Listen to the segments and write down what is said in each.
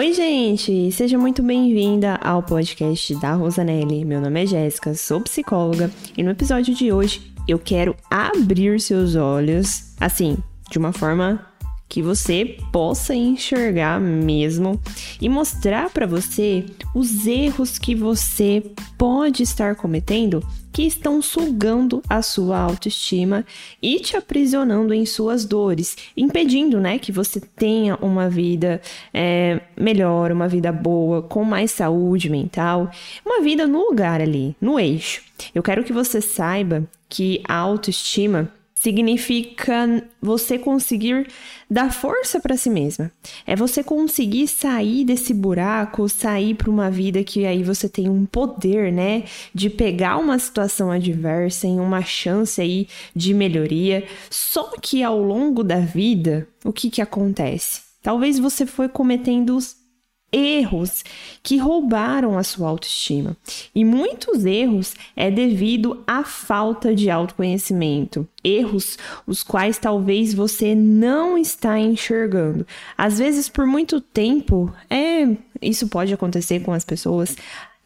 Oi, gente! Seja muito bem-vinda ao podcast da Rosanelli. Meu nome é Jéssica, sou psicóloga e no episódio de hoje eu quero abrir seus olhos, assim, de uma forma que você possa enxergar mesmo e mostrar para você os erros que você pode estar cometendo que estão sugando a sua autoestima e te aprisionando em suas dores, impedindo, né, que você tenha uma vida é, melhor, uma vida boa, com mais saúde mental, uma vida no lugar ali, no eixo. Eu quero que você saiba que a autoestima significa você conseguir dar força para si mesma. É você conseguir sair desse buraco, sair para uma vida que aí você tem um poder, né, de pegar uma situação adversa em uma chance aí de melhoria. Só que ao longo da vida, o que que acontece? Talvez você foi cometendo erros que roubaram a sua autoestima. E muitos erros é devido à falta de autoconhecimento. Erros os quais talvez você não está enxergando. Às vezes, por muito tempo, é, isso pode acontecer com as pessoas.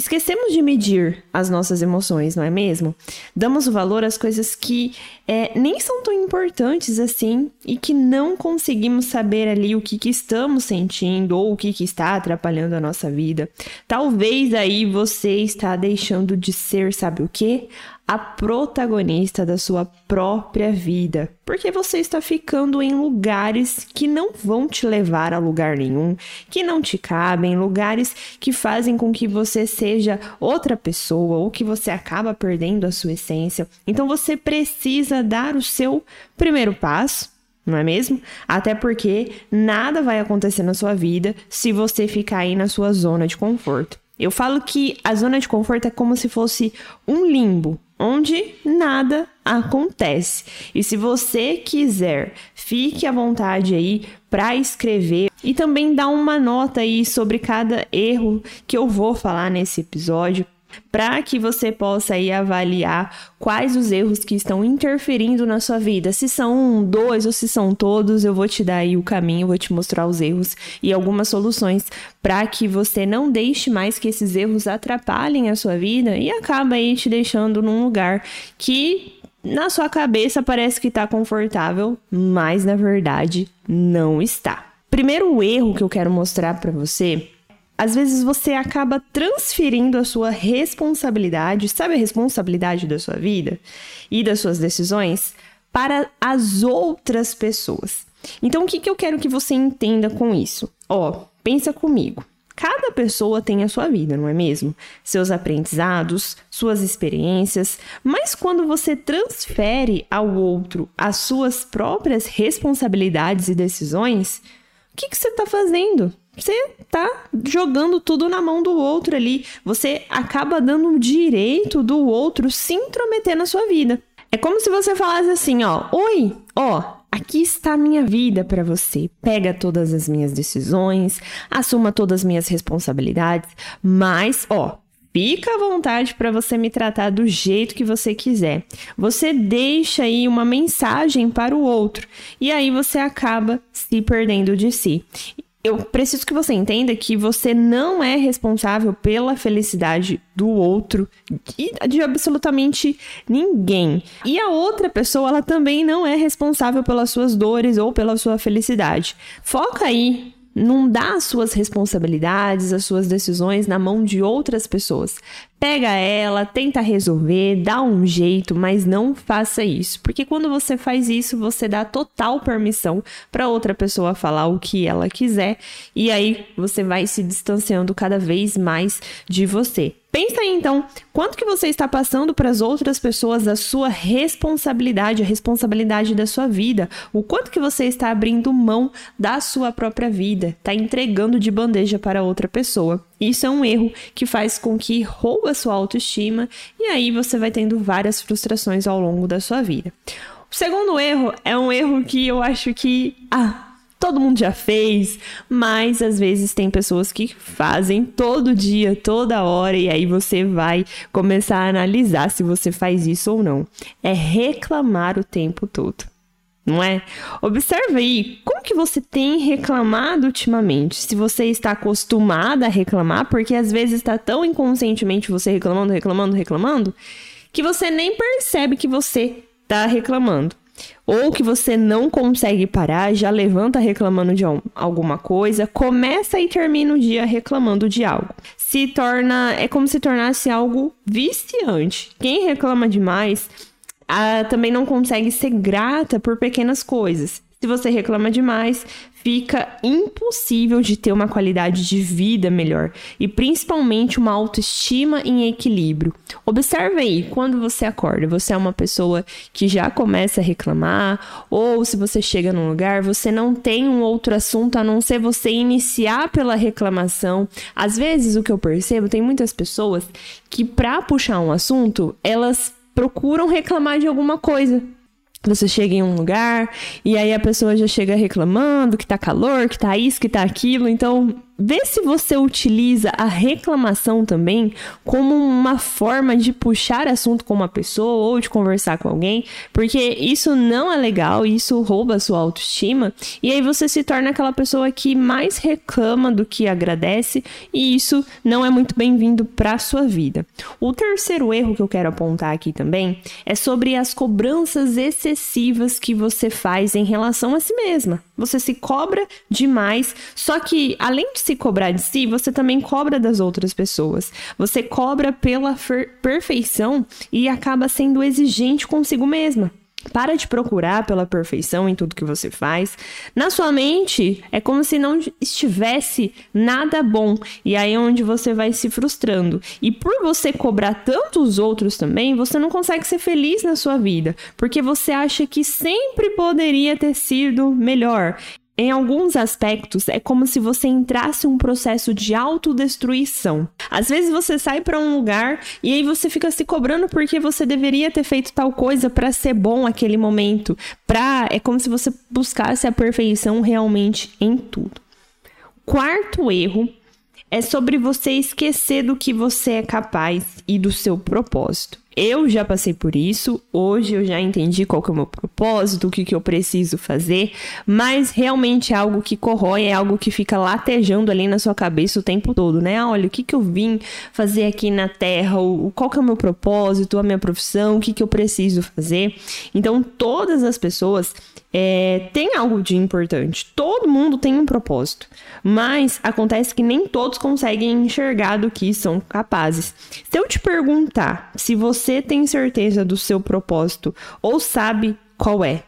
Esquecemos de medir as nossas emoções, não é mesmo? Damos valor às coisas que é, nem são tão importantes assim e que não conseguimos saber ali o que, que estamos sentindo ou o que, que está atrapalhando a nossa vida. Talvez aí você está deixando de ser, sabe o que? A protagonista da sua própria vida, porque você está ficando em lugares que não vão te levar a lugar nenhum, que não te cabem, lugares que fazem com que você seja outra pessoa ou que você acaba perdendo a sua essência. Então você precisa dar o seu primeiro passo não é mesmo? Até porque nada vai acontecer na sua vida se você ficar aí na sua zona de conforto. Eu falo que a zona de conforto é como se fosse um limbo, onde nada acontece. E se você quiser, fique à vontade aí para escrever e também dar uma nota aí sobre cada erro que eu vou falar nesse episódio para que você possa aí avaliar quais os erros que estão interferindo na sua vida. Se são um, dois ou se são todos, eu vou te dar aí o caminho, vou te mostrar os erros e algumas soluções para que você não deixe mais que esses erros atrapalhem a sua vida e acaba aí te deixando num lugar que na sua cabeça parece que está confortável, mas na verdade não está. Primeiro erro que eu quero mostrar para você às vezes você acaba transferindo a sua responsabilidade, sabe a responsabilidade da sua vida e das suas decisões, para as outras pessoas. Então, o que, que eu quero que você entenda com isso? Ó, pensa comigo. Cada pessoa tem a sua vida, não é mesmo? Seus aprendizados, suas experiências, mas quando você transfere ao outro as suas próprias responsabilidades e decisões, o que, que você está fazendo? Você tá jogando tudo na mão do outro ali. Você acaba dando o direito do outro se intrometer na sua vida. É como se você falasse assim, ó: "Oi, ó, aqui está a minha vida para você. Pega todas as minhas decisões, assuma todas as minhas responsabilidades, mas, ó, Fica à vontade para você me tratar do jeito que você quiser. Você deixa aí uma mensagem para o outro e aí você acaba se perdendo de si eu preciso que você entenda que você não é responsável pela felicidade do outro e de absolutamente ninguém. E a outra pessoa, ela também não é responsável pelas suas dores ou pela sua felicidade. Foca aí não dá as suas responsabilidades, as suas decisões na mão de outras pessoas. Pega ela, tenta resolver, dá um jeito, mas não faça isso, porque quando você faz isso, você dá total permissão para outra pessoa falar o que ela quiser e aí você vai se distanciando cada vez mais de você. Pensa aí então, quanto que você está passando para as outras pessoas a sua responsabilidade, a responsabilidade da sua vida, o quanto que você está abrindo mão da sua própria vida, está entregando de bandeja para outra pessoa. Isso é um erro que faz com que rouba a sua autoestima e aí você vai tendo várias frustrações ao longo da sua vida. O segundo erro é um erro que eu acho que ah, todo mundo já fez, mas às vezes tem pessoas que fazem todo dia, toda hora, e aí você vai começar a analisar se você faz isso ou não. É reclamar o tempo todo. Não é? Observe aí como que você tem reclamado ultimamente. Se você está acostumada a reclamar, porque às vezes está tão inconscientemente você reclamando, reclamando, reclamando, que você nem percebe que você está reclamando. Ou que você não consegue parar, já levanta reclamando de alguma coisa, começa e termina o dia reclamando de algo. Se torna, é como se tornasse algo viciante. Quem reclama demais ah, também não consegue ser grata por pequenas coisas. Se você reclama demais, fica impossível de ter uma qualidade de vida melhor e principalmente uma autoestima em equilíbrio. Observe aí, quando você acorda, você é uma pessoa que já começa a reclamar, ou se você chega num lugar, você não tem um outro assunto a não ser você iniciar pela reclamação. Às vezes, o que eu percebo, tem muitas pessoas que, para puxar um assunto, elas procuram reclamar de alguma coisa. Você chega em um lugar e aí a pessoa já chega reclamando que tá calor, que tá isso, que tá aquilo. Então, vê se você utiliza a reclamação também como uma forma de puxar assunto com uma pessoa ou de conversar com alguém, porque isso não é legal, isso rouba a sua autoestima, e aí você se torna aquela pessoa que mais reclama do que agradece, e isso não é muito bem-vindo para sua vida. O terceiro erro que eu quero apontar aqui também é sobre as cobranças excessivas que você faz em relação a si mesma. Você se cobra demais, só que além de se cobrar de si, você também cobra das outras pessoas. Você cobra pela perfeição e acaba sendo exigente consigo mesma. Para de procurar pela perfeição em tudo que você faz. Na sua mente, é como se não estivesse nada bom. E aí é onde você vai se frustrando. E por você cobrar tanto os outros também, você não consegue ser feliz na sua vida. Porque você acha que sempre poderia ter sido melhor. Em alguns aspectos, é como se você entrasse um processo de autodestruição. Às vezes você sai para um lugar e aí você fica se cobrando porque você deveria ter feito tal coisa para ser bom aquele momento. Pra... É como se você buscasse a perfeição realmente em tudo. Quarto erro é sobre você esquecer do que você é capaz e do seu propósito. Eu já passei por isso, hoje eu já entendi qual que é o meu propósito, o que, que eu preciso fazer, mas realmente é algo que corrói, é algo que fica latejando ali na sua cabeça o tempo todo, né? Olha, o que, que eu vim fazer aqui na Terra, o, qual que é o meu propósito, a minha profissão, o que, que eu preciso fazer. Então, todas as pessoas é, tem algo de importante. Todo mundo tem um propósito, mas acontece que nem todos conseguem enxergar do que são capazes. Se eu te perguntar se você tem certeza do seu propósito ou sabe qual é,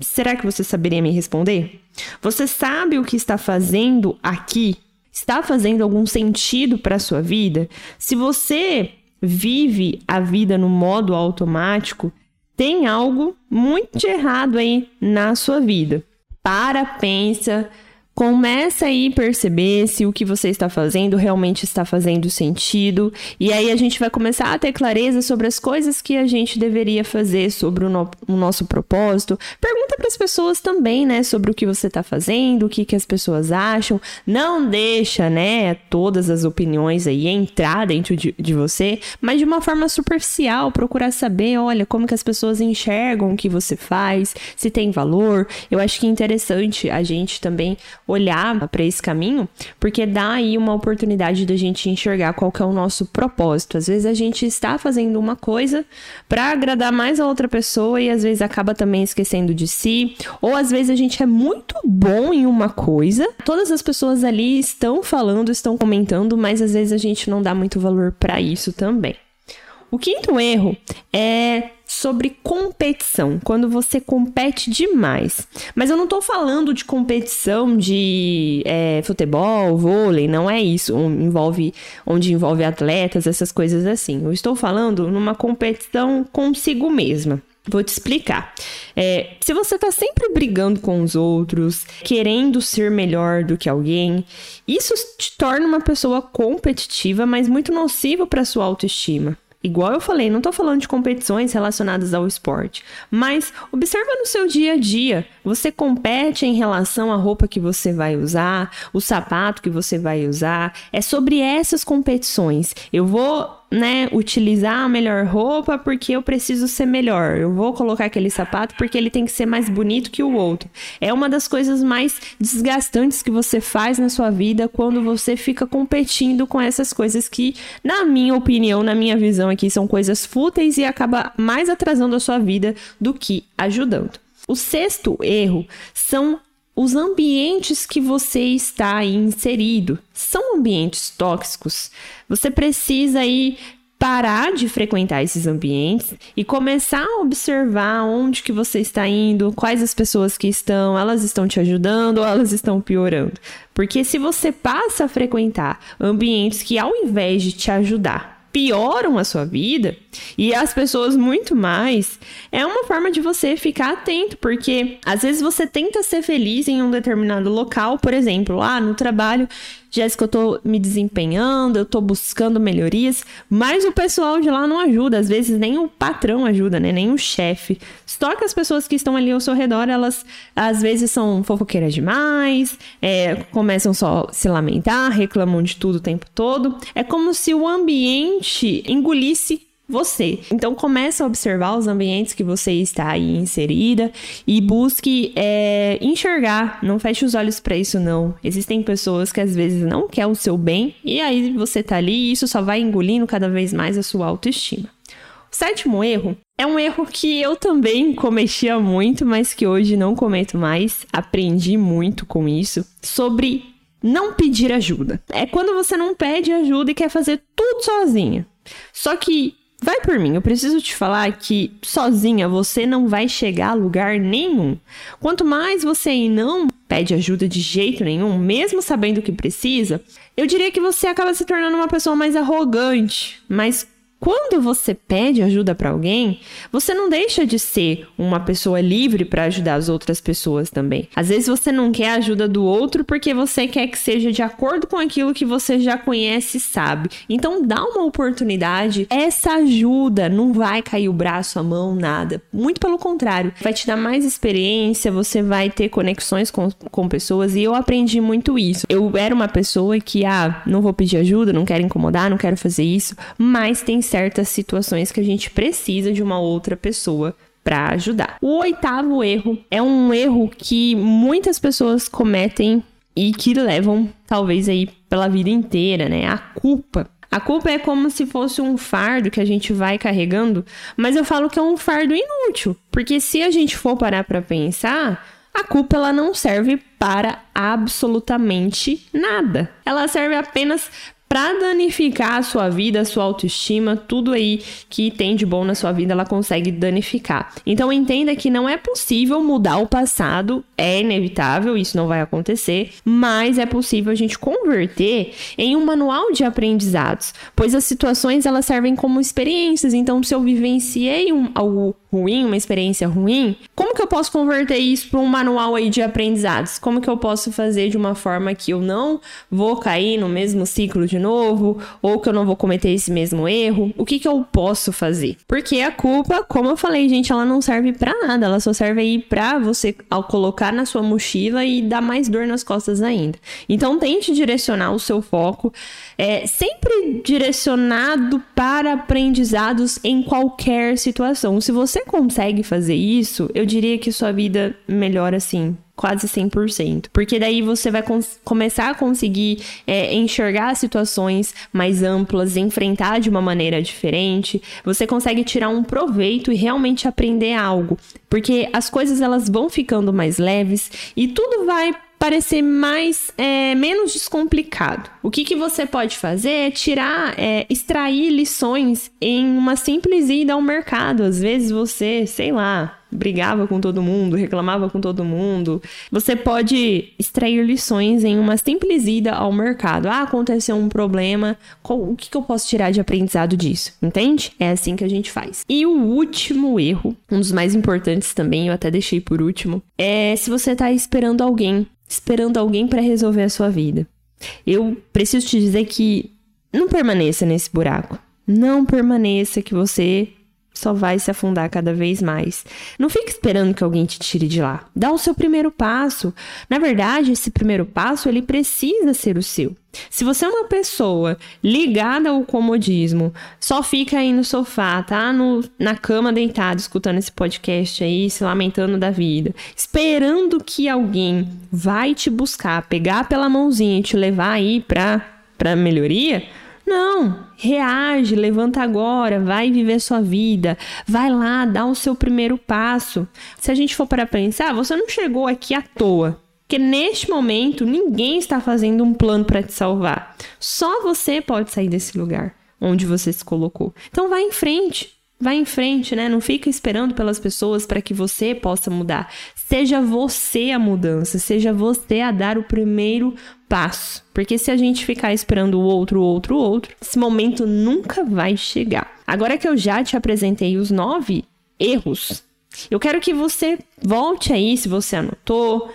será que você saberia me responder? Você sabe o que está fazendo aqui? Está fazendo algum sentido para a sua vida? Se você vive a vida no modo automático, tem algo muito errado aí na sua vida. Para, pensa, Começa aí a perceber se o que você está fazendo realmente está fazendo sentido. E aí a gente vai começar a ter clareza sobre as coisas que a gente deveria fazer, sobre o, no o nosso propósito. Pergunta para as pessoas também, né, sobre o que você está fazendo, o que, que as pessoas acham. Não deixa, né, todas as opiniões aí entrar dentro de, de você, mas de uma forma superficial, procurar saber, olha, como que as pessoas enxergam o que você faz, se tem valor. Eu acho que é interessante a gente também olhar para esse caminho, porque dá aí uma oportunidade da gente enxergar qual que é o nosso propósito. Às vezes a gente está fazendo uma coisa para agradar mais a outra pessoa e às vezes acaba também esquecendo de si, ou às vezes a gente é muito bom em uma coisa, todas as pessoas ali estão falando, estão comentando, mas às vezes a gente não dá muito valor para isso também. O quinto erro é sobre competição, quando você compete demais. Mas eu não estou falando de competição de é, futebol, vôlei, não é isso. Envolve, onde envolve atletas, essas coisas assim. Eu estou falando numa competição consigo mesma. Vou te explicar. É, se você está sempre brigando com os outros, querendo ser melhor do que alguém, isso te torna uma pessoa competitiva, mas muito nocivo para sua autoestima. Igual eu falei, não estou falando de competições relacionadas ao esporte, mas observa no seu dia a dia. Você compete em relação à roupa que você vai usar, o sapato que você vai usar. É sobre essas competições. Eu vou né, utilizar a melhor roupa porque eu preciso ser melhor. Eu vou colocar aquele sapato porque ele tem que ser mais bonito que o outro. É uma das coisas mais desgastantes que você faz na sua vida quando você fica competindo com essas coisas que, na minha opinião, na minha visão aqui, são coisas fúteis e acaba mais atrasando a sua vida do que ajudando. O sexto erro são os ambientes que você está inserido. São ambientes tóxicos. Você precisa aí parar de frequentar esses ambientes e começar a observar onde que você está indo, quais as pessoas que estão, elas estão te ajudando ou elas estão piorando. Porque se você passa a frequentar ambientes que ao invés de te ajudar, pioram a sua vida e as pessoas muito mais, é uma forma de você ficar atento, porque às vezes você tenta ser feliz em um determinado local, por exemplo, lá no trabalho, Jéssica, eu tô me desempenhando, eu tô buscando melhorias, mas o pessoal de lá não ajuda, às vezes nem o patrão ajuda, né? Nem o chefe. Só que as pessoas que estão ali ao seu redor, elas às vezes são fofoqueiras demais, é, começam só a se lamentar, reclamam de tudo o tempo todo. É como se o ambiente engolisse você. Então comece a observar os ambientes que você está aí inserida e busque é, enxergar. Não feche os olhos para isso não. Existem pessoas que às vezes não querem o seu bem e aí você tá ali e isso só vai engolindo cada vez mais a sua autoestima. O sétimo erro é um erro que eu também cometia muito, mas que hoje não cometo mais. Aprendi muito com isso sobre não pedir ajuda. É quando você não pede ajuda e quer fazer tudo sozinha. Só que Vai por mim, eu preciso te falar que sozinha você não vai chegar a lugar nenhum. Quanto mais você não pede ajuda de jeito nenhum, mesmo sabendo que precisa, eu diria que você acaba se tornando uma pessoa mais arrogante, mais quando você pede ajuda para alguém, você não deixa de ser uma pessoa livre para ajudar as outras pessoas também. Às vezes você não quer a ajuda do outro porque você quer que seja de acordo com aquilo que você já conhece e sabe. Então dá uma oportunidade. Essa ajuda não vai cair o braço, a mão, nada. Muito pelo contrário, vai te dar mais experiência, você vai ter conexões com, com pessoas e eu aprendi muito isso. Eu era uma pessoa que, ah, não vou pedir ajuda, não quero incomodar, não quero fazer isso, mas tem certas situações que a gente precisa de uma outra pessoa para ajudar. O oitavo erro é um erro que muitas pessoas cometem e que levam talvez aí pela vida inteira, né? A culpa. A culpa é como se fosse um fardo que a gente vai carregando, mas eu falo que é um fardo inútil, porque se a gente for parar para pensar, a culpa ela não serve para absolutamente nada. Ela serve apenas para danificar a sua vida, a sua autoestima, tudo aí que tem de bom na sua vida, ela consegue danificar. Então entenda que não é possível mudar o passado, é inevitável, isso não vai acontecer, mas é possível a gente converter em um manual de aprendizados, pois as situações elas servem como experiências. Então, se eu vivenciei um, algo ruim, uma experiência ruim, como que eu posso converter isso para um manual aí de aprendizados? Como que eu posso fazer de uma forma que eu não vou cair no mesmo ciclo de novo, ou que eu não vou cometer esse mesmo erro? O que que eu posso fazer? Porque a culpa, como eu falei, gente, ela não serve para nada, ela só serve aí para você ao colocar na sua mochila e dar mais dor nas costas ainda. Então tente direcionar o seu foco é sempre direcionado para aprendizados em qualquer situação. Se você consegue fazer isso, eu diria que sua vida melhora assim quase 100%. Porque daí você vai começar a conseguir é, enxergar situações mais amplas, enfrentar de uma maneira diferente. Você consegue tirar um proveito e realmente aprender algo. Porque as coisas elas vão ficando mais leves e tudo vai parecer mais é, menos descomplicado. O que, que você pode fazer é tirar, é, extrair lições em uma simples ida ao mercado. Às vezes você, sei lá, brigava com todo mundo, reclamava com todo mundo. Você pode extrair lições em uma simples ida ao mercado. Ah, aconteceu um problema, o que, que eu posso tirar de aprendizado disso? Entende? É assim que a gente faz. E o último erro, um dos mais importantes também, eu até deixei por último, é se você tá esperando alguém esperando alguém para resolver a sua vida. Eu preciso te dizer que não permaneça nesse buraco. Não permaneça que você só vai se afundar cada vez mais. Não fique esperando que alguém te tire de lá. Dá o seu primeiro passo. Na verdade, esse primeiro passo ele precisa ser o seu. Se você é uma pessoa ligada ao comodismo, só fica aí no sofá, tá no, na cama deitado, escutando esse podcast aí, se lamentando da vida, esperando que alguém vai te buscar, pegar pela mãozinha e te levar aí pra, pra melhoria, não, reage, levanta agora, vai viver sua vida, vai lá, dá o seu primeiro passo. Se a gente for para pensar, você não chegou aqui à toa. Porque neste momento ninguém está fazendo um plano para te salvar. Só você pode sair desse lugar onde você se colocou. Então vai em frente, Vai em frente, né? Não fica esperando pelas pessoas para que você possa mudar. Seja você a mudança, seja você a dar o primeiro passo. Porque se a gente ficar esperando o outro, o outro, o outro, esse momento nunca vai chegar. Agora que eu já te apresentei os nove erros, eu quero que você volte aí, se você anotou,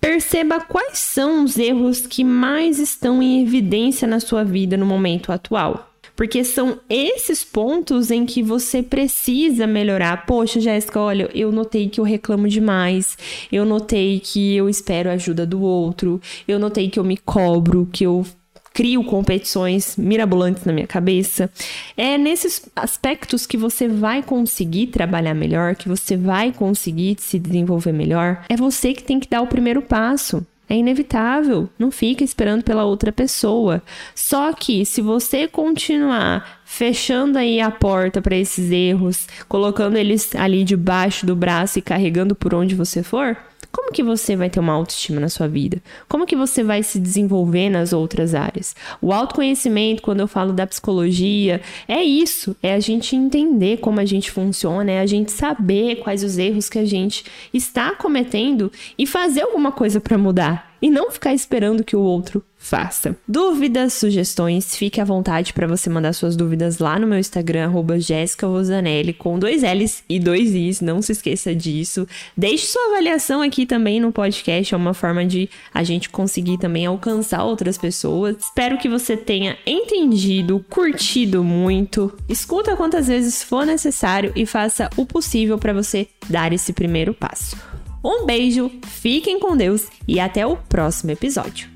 perceba quais são os erros que mais estão em evidência na sua vida no momento atual. Porque são esses pontos em que você precisa melhorar. Poxa, Jéssica, olha, eu notei que eu reclamo demais. Eu notei que eu espero a ajuda do outro. Eu notei que eu me cobro, que eu crio competições mirabolantes na minha cabeça. É nesses aspectos que você vai conseguir trabalhar melhor, que você vai conseguir se desenvolver melhor. É você que tem que dar o primeiro passo. É inevitável, não fica esperando pela outra pessoa. Só que se você continuar fechando aí a porta para esses erros, colocando eles ali debaixo do braço e carregando por onde você for, como que você vai ter uma autoestima na sua vida? Como que você vai se desenvolver nas outras áreas? O autoconhecimento, quando eu falo da psicologia, é isso, é a gente entender como a gente funciona, é a gente saber quais os erros que a gente está cometendo e fazer alguma coisa para mudar e não ficar esperando que o outro faça. Dúvidas, sugestões, fique à vontade para você mandar suas dúvidas lá no meu Instagram, Rosanelli, com dois L's e dois I's, não se esqueça disso. Deixe sua avaliação aqui também no podcast, é uma forma de a gente conseguir também alcançar outras pessoas. Espero que você tenha entendido, curtido muito. Escuta quantas vezes for necessário e faça o possível para você dar esse primeiro passo. Um beijo, fiquem com Deus e até o próximo episódio.